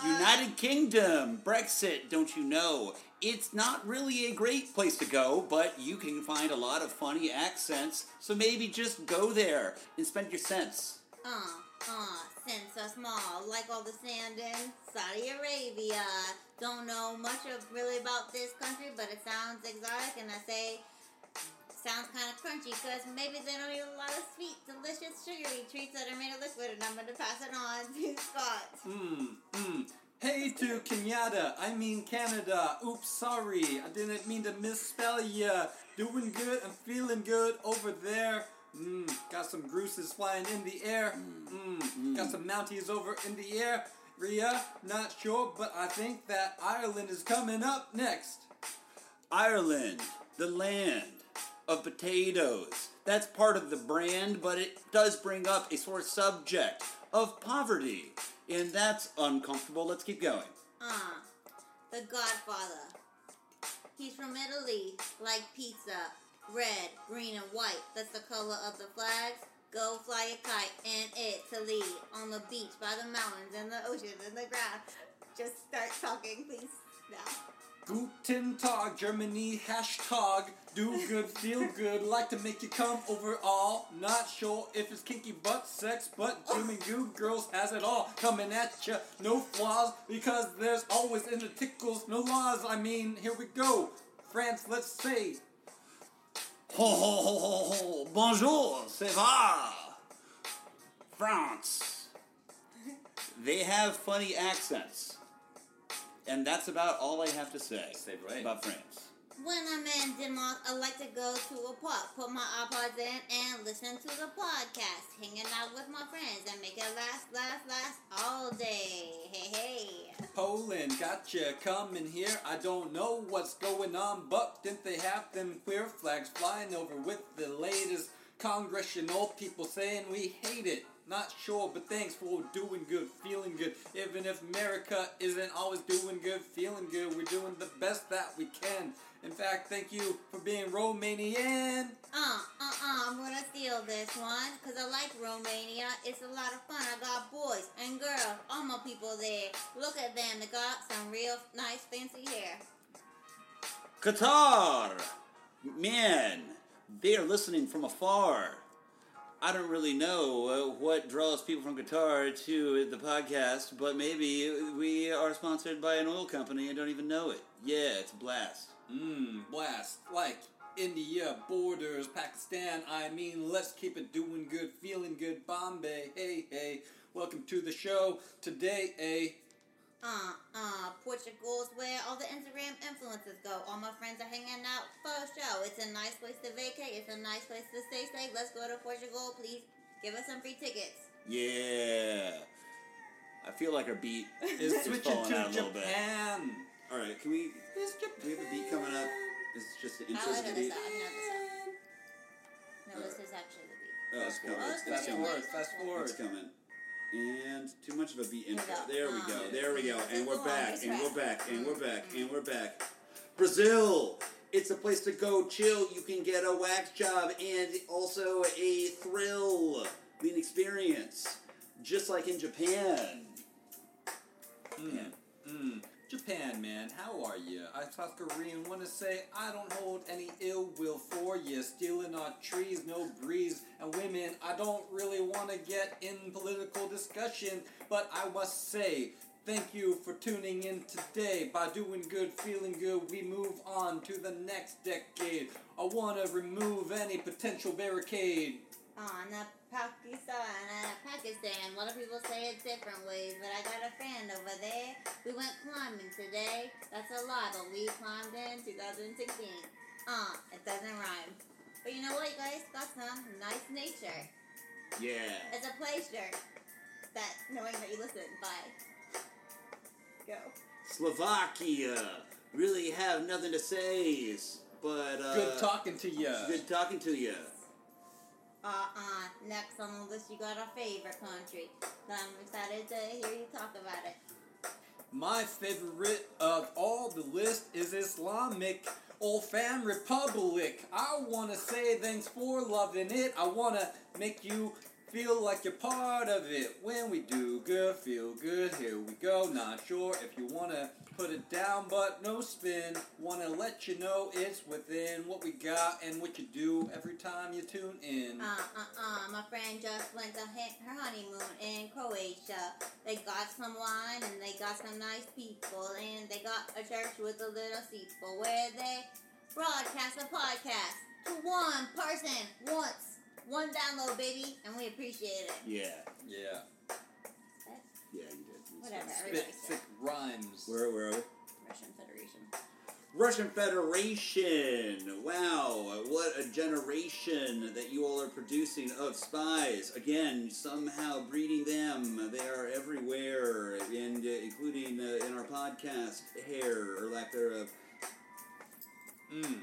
United Kingdom, Brexit, don't you know? It's not really a great place to go, but you can find a lot of funny accents, so maybe just go there and spend your cents.
uh, uh, since are small, like all the sand in Saudi Arabia. Don't know much of really about this country, but it sounds exotic, and I say sounds kind of crunchy because maybe they don't eat a lot of sweet, delicious, sugary treats that are made of liquid, and I'm gonna pass it on to Scott.
mmm, mmm. Hey to Kenyatta, I mean Canada. Oops, sorry, I didn't mean to misspell ya. Doing good, I'm feeling good over there. Mmm, got some gooses flying in the air. Mmm, got some mounties over in the air. Ria, not sure, but I think that Ireland is coming up next.
Ireland, the land of potatoes. That's part of the brand, but it does bring up a sore subject of poverty. And that's uncomfortable. Let's keep going.
Uh, the Godfather. He's from Italy, like pizza. Red, green, and white. That's the color of the flags. Go fly a kite in Italy, on the beach, by the mountains, and the ocean, and the ground. Just start talking, please. Now.
Guten Tag, Germany, hashtag do good, feel good, like to make you come overall. Not sure if it's kinky butt sex, but Jimmy Goo Girls has it all. Coming at ya, no flaws, because there's always in the tickles, no laws. I mean, here we go. France, let's say.
Ho ho ho ho ho! Bonjour, c'est va? France. They have funny accents. And that's about all I have to say
Say right.
about France.
When I'm in Denmark, I like to go to a park, put my iPods in, and listen to the podcast, hanging out with my friends, and make it last, last, last all day. Hey, hey.
Poland, gotcha, coming here. I don't know what's going on, but didn't they have them queer flags flying over with the latest congressional people saying we hate it? Not sure, but thanks for doing good, feeling good. Even if America isn't always doing good, feeling good, we're doing the best that we can. In fact, thank you for being Romanian.
Uh, uh, uh, I'm gonna steal this one, cause I like Romania. It's a lot of fun. I got boys and girls, all my people there. Look at them, they got some real nice fancy hair.
Qatar! Man, they are listening from afar. I don't really know uh, what draws people from Qatar to the podcast, but maybe we are sponsored by an oil company and don't even know it. Yeah, it's blast.
Mmm, blast. Like India, borders, Pakistan. I mean, let's keep it doing good, feeling good. Bombay, hey, hey. Welcome to the show. Today, a
Uh, uh, Portugal's where all the Instagram influencers go. All my friends are hanging out for show. It's a nice place to vacate. It's a nice place to stay safe. Let's go to Portugal. Please give us some free tickets.
Yeah. I feel like our beat
is switching
falling out a little bit.
Japan.
All right, can we?
It's
Do we have a beat coming up? This is just the
I'll
intro to the beat?
out. I can edit this. No, this is actually the beat.
Oh, it's coming. It's,
Fast
Yeah.
forward, fast forward.
it's coming. And too much of a beat intro.
go.
There we
Um,
go. There we go. And we're back. And we're back. And we're back. And we're back. Brazil. It's a place to go chill. You can get a wax job and also a thrill, an experience, just like in Japan.
Mm, mm. Japan, man, how are you? I South Korean want to say I don't hold any ill will for you. Stealing our trees, no breeze, and women. I don't really want to get in political discussion, but I must say. Thank you for tuning in today. By doing good, feeling good, we move on to the next decade. I want to remove any potential barricade.
On the Pakistan, uh, Pakistan. A lot of people say it different ways, but I got a friend over there. We went climbing today. That's a lie, but we climbed in 2016. Uh, it doesn't rhyme. But you know what, you guys? Got some nice nature.
Yeah.
It's a pleasure that knowing that you listen. Bye. Go.
Slovakia. Really have nothing to say, but uh,
Good talking to you.
Good talking to you.
Uh-uh. Next on the list, you got our favorite country. So I'm excited to hear you talk about it.
My favorite of all the list is Islamic Old Fam Republic. I want to say thanks for loving it. I want to make you feel like you're part of it. When we do good, feel good. Here we go. Not sure if you want to put it down, but no spin. Want to let you know it's within what we got and what you do every time you tune in.
Uh, uh, uh. My friend just went to her honeymoon in Croatia. They got some wine and they got some nice people and they got a church with a little steeple where they broadcast a podcast to one person once. One download, baby, and we appreciate it.
Yeah.
Yeah.
Yeah, you did.
Whatever,
Spit
everybody said.
thick rhymes.
Where, where are we?
Russian Federation.
Russian Federation. Wow, what a generation that you all are producing of spies. Again, somehow breeding them. They are everywhere, and uh, including uh, in our podcast, hair or lack thereof.
Mm.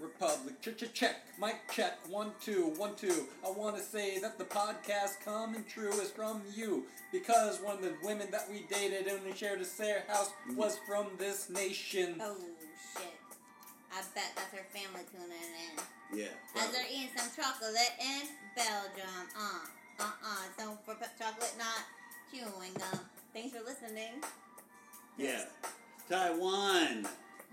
Republic. Check, check, check. Mic check. One, two, one, two. I want to say that the podcast Coming True is from you. Because one of the women that we dated and we shared a share house was from this nation.
Oh, shit. I bet that's her family tuning in.
Yeah.
As they're eating some chocolate in Belgium. Uh, uh, uh. Don't for chocolate, not chewing gum. Thanks for listening.
Yeah. Taiwan.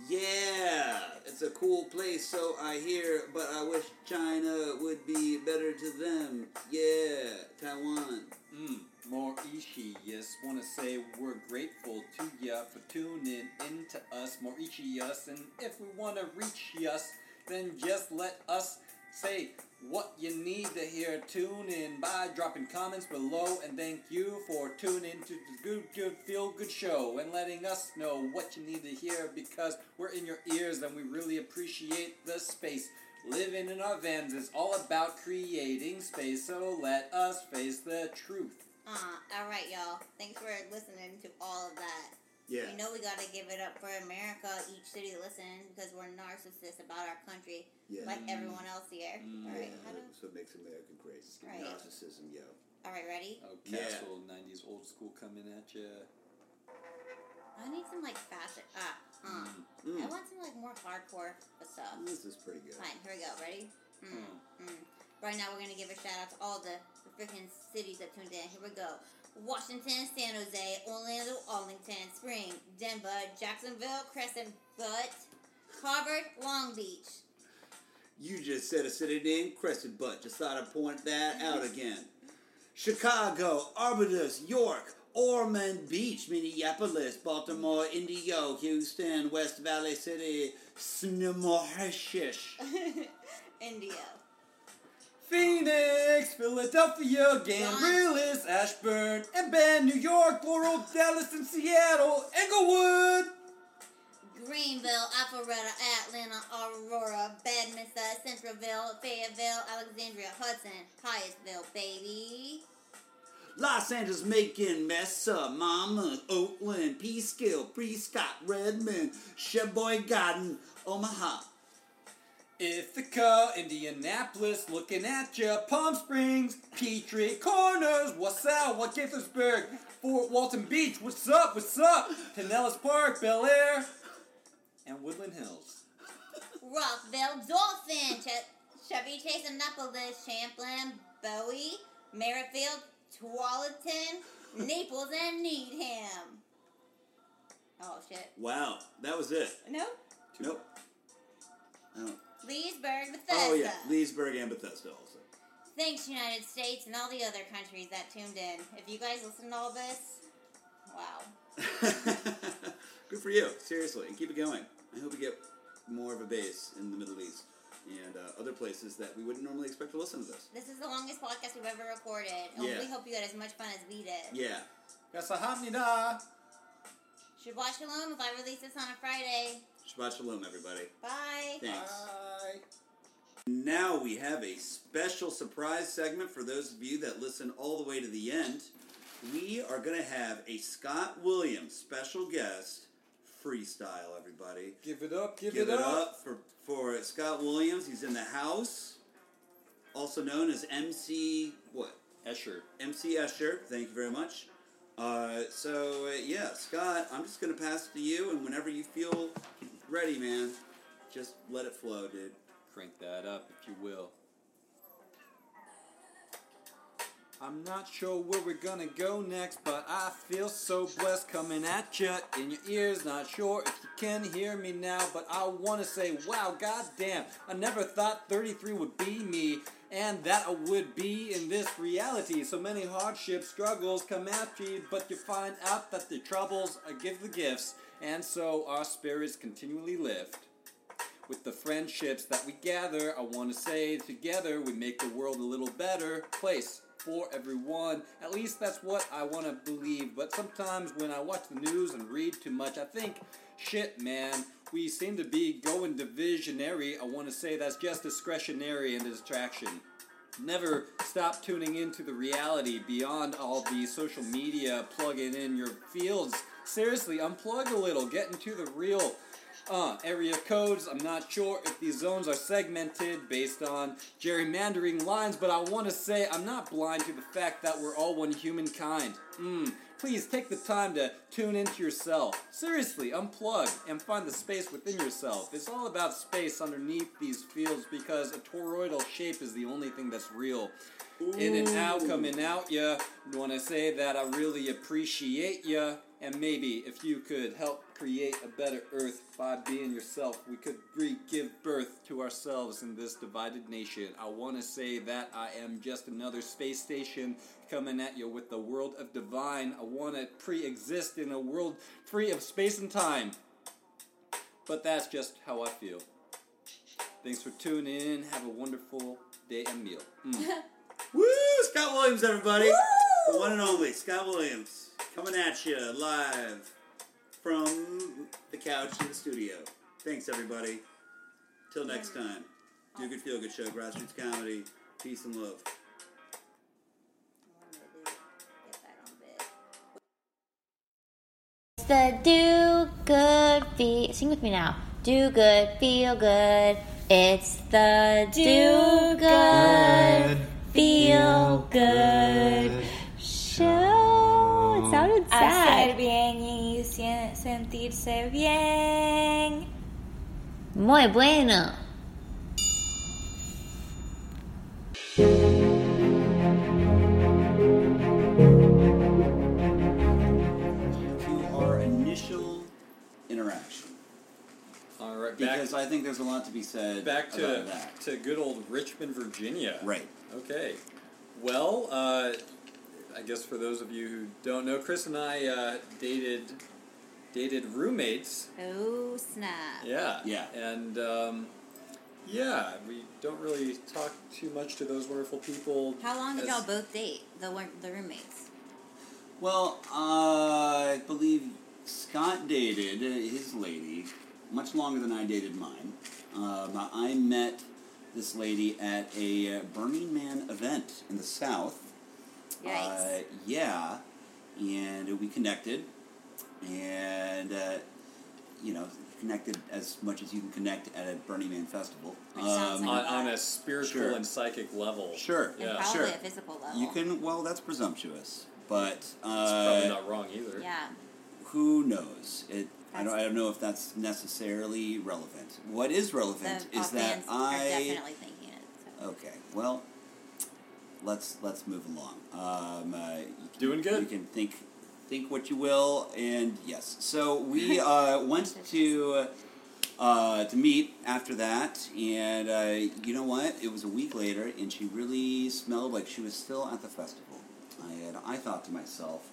Yeah, it's a cool place, so I hear, but I wish China would be better to them. Yeah, Taiwan.
Mm. Mauritius. Want to say we're grateful to ya for tuning in to us, Mauritius. And if we want to reach us, then just let us say what you need to hear. Tune in by dropping comments below, and thank you for tuning to the Good Good Feel Good Show and letting us know what you need to hear because we're in your ears and we really appreciate the space. Living in our vans is all about creating space, so let us face the truth.
Uh, alright, y'all. Thanks for listening to all of that.
Yeah.
You know we gotta give it up for America, each city listen, because we're narcissists about our country,
Yeah.
like everyone else here.
Mm.
Alright,
yeah, that's what makes America great.
Right.
Narcissism, yo.
Alright, ready?
Oh,
Yeah.
Castle, 90s old school coming at you.
I need some, like, faster... Ah, uh.
Mm.
I want some, like, more hardcore stuff.
This is pretty good.
Fine, here we go. Ready? Mm, mm. Right now, we're gonna give a shout out to all the, the freaking cities that tuned in. Here we go: Washington, San Jose, Orlando, Arlington, Spring, Denver, Jacksonville, Crescent Butte, Harvard, Long Beach.
You just said a city name, Crescent Butt. Just thought I'd point that out again. Chicago, Arbutus, York, Ormond Beach, Minneapolis, Baltimore, Indio, Houston, West Valley City, Snimohashish.
India.
Phoenix, Philadelphia, Gambrills, Ashburn, and Bend, New York, Laurel, Dallas, and Seattle, Englewood.
Greenville, Alpharetta, Atlanta, Aurora, Bedminster, Centralville, Fayetteville, Alexandria, Hudson, Hyattsville, baby.
Los Angeles, Macon, Mesa, Monmouth, Oakland, Peekskill, Prescott, Redmond, Sheboygan, Omaha.
Ithaca, Indianapolis, looking at ya. Palm Springs, Petrie, Corners, Wausau, Gaithersburg, Fort Walton Beach, what's up, what's up? Pinellas Park, Bel Air, and Woodland Hills.
Rockville, Dolphin, Ch- Chevy Chase, Annapolis, Champlain, Bowie, Merrifield, Tualatin, Naples, and Needham. Oh shit.
Wow, that was it.
No?
Nope. I don't.
Leesburg, Bethesda.
Oh yeah, Leesburg and Bethesda also.
Thanks, United States, and all the other countries that tuned in. If you guys listen to all this, wow.
Good for you, seriously, and keep it going. I hope we get more of a base in the Middle East and uh, other places that we wouldn't normally expect to listen to this.
This is the longest podcast we've ever recorded, and
Yeah.
we hope you had as much fun as we did.
Yeah.
Kasahamnida.
Shabbat Shalom if I release this on a Friday.
Shabbat Shalom, everybody.
Bye.
Thanks.
Bye.
Now we have a special surprise segment for those of you that listen all the way to the end. We are going to have a Scott Williams special guest freestyle, everybody.
Give it up, give,
Give it up for, for Scott Williams. He's in the house, also known as MC, what?
Escher.
MC Escher. Thank you very much. Uh, so, uh, yeah, Scott, I'm just going to pass it to you, and whenever you feel ready, man, just let it flow, dude.
Crank that up, if you will. I'm not sure where we're gonna go next, but I feel so blessed coming at ya in your ears. Not sure if you can hear me now, but I wanna say, wow, goddamn, I never thought 33 would be me, and that I would be in this reality. So many hardships, struggles come after you, but you find out that the troubles give the gifts, and so our spirits continually lift with the friendships that we gather. I want to say together we make the world a little better place for everyone. At least that's what I want to believe. But sometimes when I watch the news and read too much, I think, shit, man, we seem to be going divisionary. I want to say that's just discretionary and distraction. Never stop tuning into the reality beyond all the social media, plugging in your fields. Seriously, unplug a little, get into the real uh, area codes. I'm not sure if these zones are segmented based on gerrymandering lines, but I want to say I'm not blind to the fact that we're all one humankind. Mm. Please take the time to tune into yourself. Seriously, unplug and find the space within yourself. It's all about space underneath these fields because a toroidal shape is the only thing that's real. In and out, coming out, ya. Want to say that I really appreciate ya. And maybe if you could help create a better earth by being yourself, we could re give birth to ourselves in this divided nation. I want to say that I am just another space station coming at you with the world of divine. I want to pre exist in a world free of space and time. But that's just how I feel. Thanks for tuning in. Have a wonderful day and meal. Mm.
Woo! Scott Williams, everybody. The one and only Scott Williams coming at you live from the couch to the studio. Thanks, everybody. Till next mm. time. Do Good Feel Good Show, Grassroots Comedy. Peace and love.
It's the do good feel. Sing with me now. Do good, feel good. It's the do good, feel good show. It sounded
Hacer bien y sentirse bien.
Muy bueno.
To our initial interaction.
All right, back,
Because I think there's a lot to be said
back to,
about that.
to good old Richmond, Virginia.
Right.
Okay. Well, uh, I guess for those of you who don't know, Chris and I uh, dated dated roommates.
Oh snap!
Yeah.
Yeah.
And um, yeah, we don't really talk too much to those wonderful people.
How long did
as-
y'all both date? The one- the roommates.
Well, uh, I believe Scott dated his lady much longer than I dated mine. Um, I met this lady at a uh, Burning Man event in the South.
Yikes.
Uh, yeah, and we connected, and uh, you know, connected as much as you can connect at a Burning Man festival.
Which sounds
on, on a spiritual
Sure.
and psychic level.
Sure.
And
Yeah.
probably
sure.
a physical level.
You can. Well, that's presumptuous, but
It's
uh,
probably not wrong either.
Yeah.
who knows? It. I don't, I don't know if that's necessarily relevant. What is
The
relevant is that I.
are definitely thinking it. So.
Okay. Well, let's let's move along. Um, uh, you can,
Doing good.
You can think think what you will, and yes. So we uh, went to uh, to meet after that, and uh, you know what? It was a week later, and she really smelled like she was still at the festival. And I thought to myself,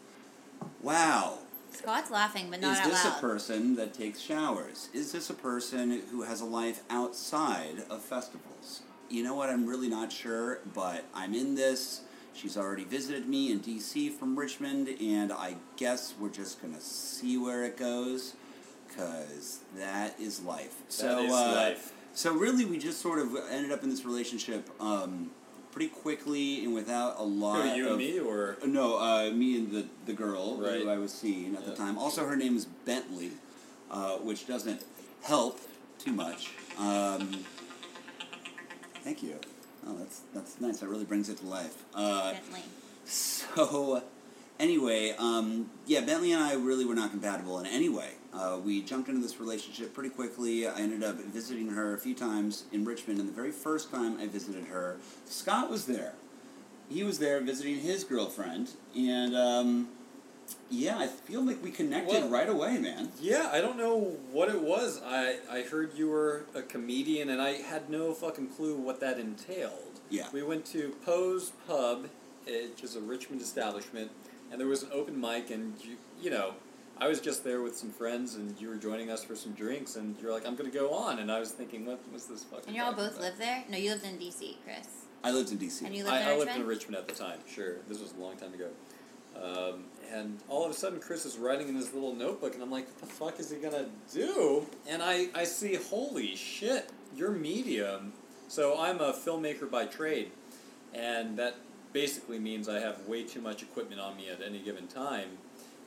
"Wow."
Scott's laughing, but not
Is this a person that takes showers? Is this a person who has a life outside of festivals? You know what? I'm really not sure, but I'm in this. She's already visited me in DC from Richmond, and I guess we're just going to see where it goes because that is life. so,
is
uh,
life.
So really, we just sort of ended up in this relationship um, pretty quickly and without a lot.
Who, you
of,
and me, or
No, uh, me and the the girl
Right.
who I was seeing at the time. Also, her name is Bentley, uh, which doesn't help too much. Um, thank you. Oh, that's that's nice. That really brings it to life. Uh,
Bentley.
so, anyway, um, yeah, Bentley and I really were not compatible in any way. Uh, we jumped into this relationship pretty quickly. I ended up visiting her a few times in Richmond, and the very first time I visited her, Scott was there. He was there visiting his girlfriend, and um, yeah, I feel like we connected
Well-
right away, man.
Yeah, I don't know what it was. I, I heard you were a comedian, and I had no fucking clue what that entailed.
Yeah.
We went to Poe's Pub, which is a Richmond establishment, and there was an open mic, and you, you know, I was just there with some friends, and you were joining us for some drinks, and you're like, I'm gonna go on, and I was thinking, what was this fucking?
And you all
talking
both
about?
live there? No, you lived in D.C., Chris.
I lived in D.C.
And you lived in
I, I lived
Richmond?
in Richmond at the time. Sure, this was a long time ago. Um, and all of a sudden, Chris is writing in his little notebook, and I'm like, "What the fuck is he gonna do?" And I, I see, holy shit, you're medium. So I'm a filmmaker by trade, and that basically means I have way too much equipment on me at any given time.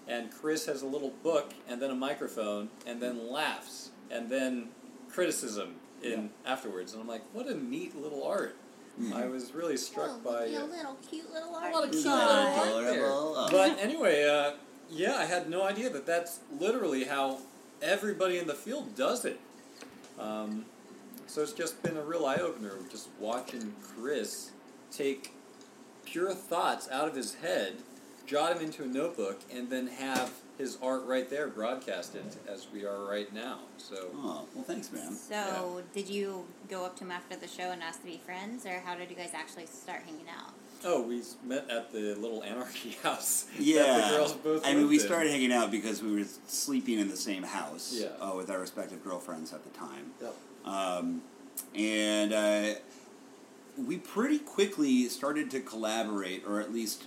And Chris has a little book, and then a microphone, and then laughs, and then criticism in afterwards. And I'm like, what a neat little art. I was really struck by. uh,
little cute little
a lot of cute little art there.
Adorable.
But anyway, uh, yeah, I had no idea that that's literally how everybody in the field does it. Um, so it's just been a real eye opener just watching Chris take pure thoughts out of his head, jot them into a notebook, and then have his art right there broadcasted as we are right now. So
Oh, well, thanks, man.
So, did you go up to him after the show and ask to be friends, or how did you guys actually start hanging out?
Oh, we met at the little anarchy house.
Yeah,
that the girls both
I mean, we
in.
started hanging out because we were sleeping in the same house
Yeah.
uh, with our respective girlfriends at the time,
Yep.
um, and uh, we pretty quickly started to collaborate, or at least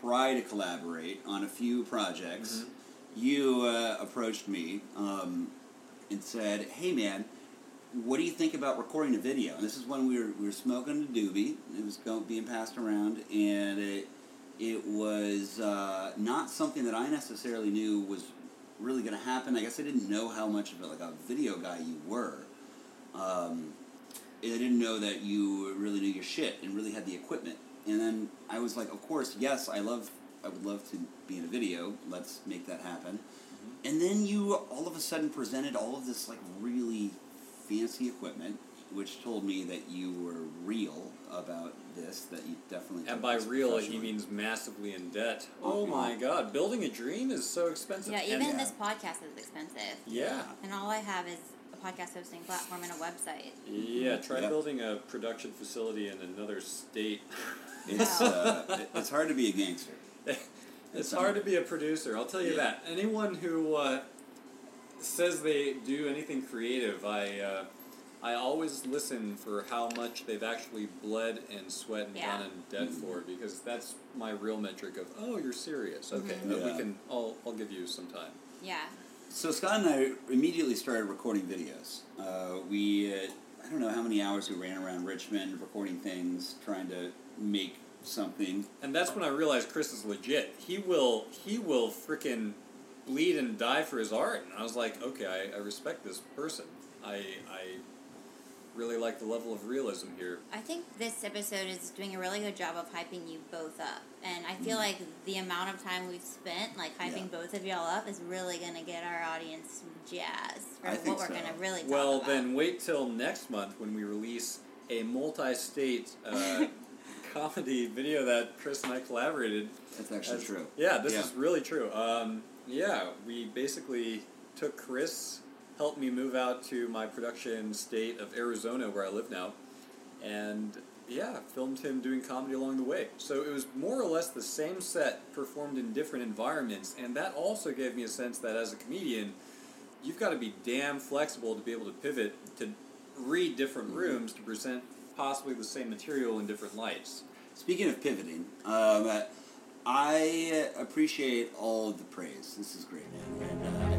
try to collaborate on a few projects.
Mhm.
You uh, approached me um, and said, "Hey, man." What do you think about recording a video? And this is when we were, we were smoking a doobie. It was going, being passed around, and it it was uh, not something that I necessarily knew was really going to happen. I guess I didn't know how much of a, like a video guy you were. Um, I didn't know that you really knew your shit and really had the equipment. And then I was like, of course, yes, I love, I would love to be in a video. Let's make that happen. And then you all of a sudden presented all of this like really fancy equipment, which told me that you were real about this. That you definitely
And by
this
real, he means massively in debt. Oh
Oh,
my god, building a dream is so expensive.
Yeah,
And-
even
yeah.
this podcast is expensive,
yeah,
and all I have is a podcast hosting platform and a website.
yeah. Try
Yeah.
building a production facility in another state.
It's uh, it's hard to be a gangster.
it's hard to be a producer. I'll tell you
Yeah.
that. Anyone who uh, says they do anything creative, I. Uh, I always listen for how much they've actually bled and sweat and
Yeah.
gone in debt for because that's my real metric of oh you're serious okay
Mhm.
uh, we can I'll, I'll give you some time
Yeah,
So Scott and I immediately started recording videos. Uh, we, uh, I don't know how many hours we ran around Richmond recording things, trying to make something.
And that's when I realized Chris is legit. He will he will frickin' bleed and die for his art. And I was like, okay, I, I respect this person. I I really like the level of realism here.
I think this episode is doing a really good job of hyping you both up, and I
Mm.
feel like the amount of time we've spent like hyping
Yeah.
both of y'all up is really gonna get our audience jazzed for
I
what we're
so.
gonna really talk
Well,
about.
then wait till next month when we release a multi-state uh, comedy video that Chris and I collaborated.
That's actually
As-
true.
Yeah, this
Yeah.
is really true. Um, yeah, we basically took Chris, helped me move out to my production state of Arizona, where I live now, and yeah, filmed him doing comedy along the way. So it was more or less the same set performed in different environments, and that also gave me a sense that as a comedian, you've got to be damn flexible to be able to pivot to read different rooms to present possibly the same material in different lights.
Speaking of pivoting, um, I appreciate all of the praise. This is great, man. And, uh,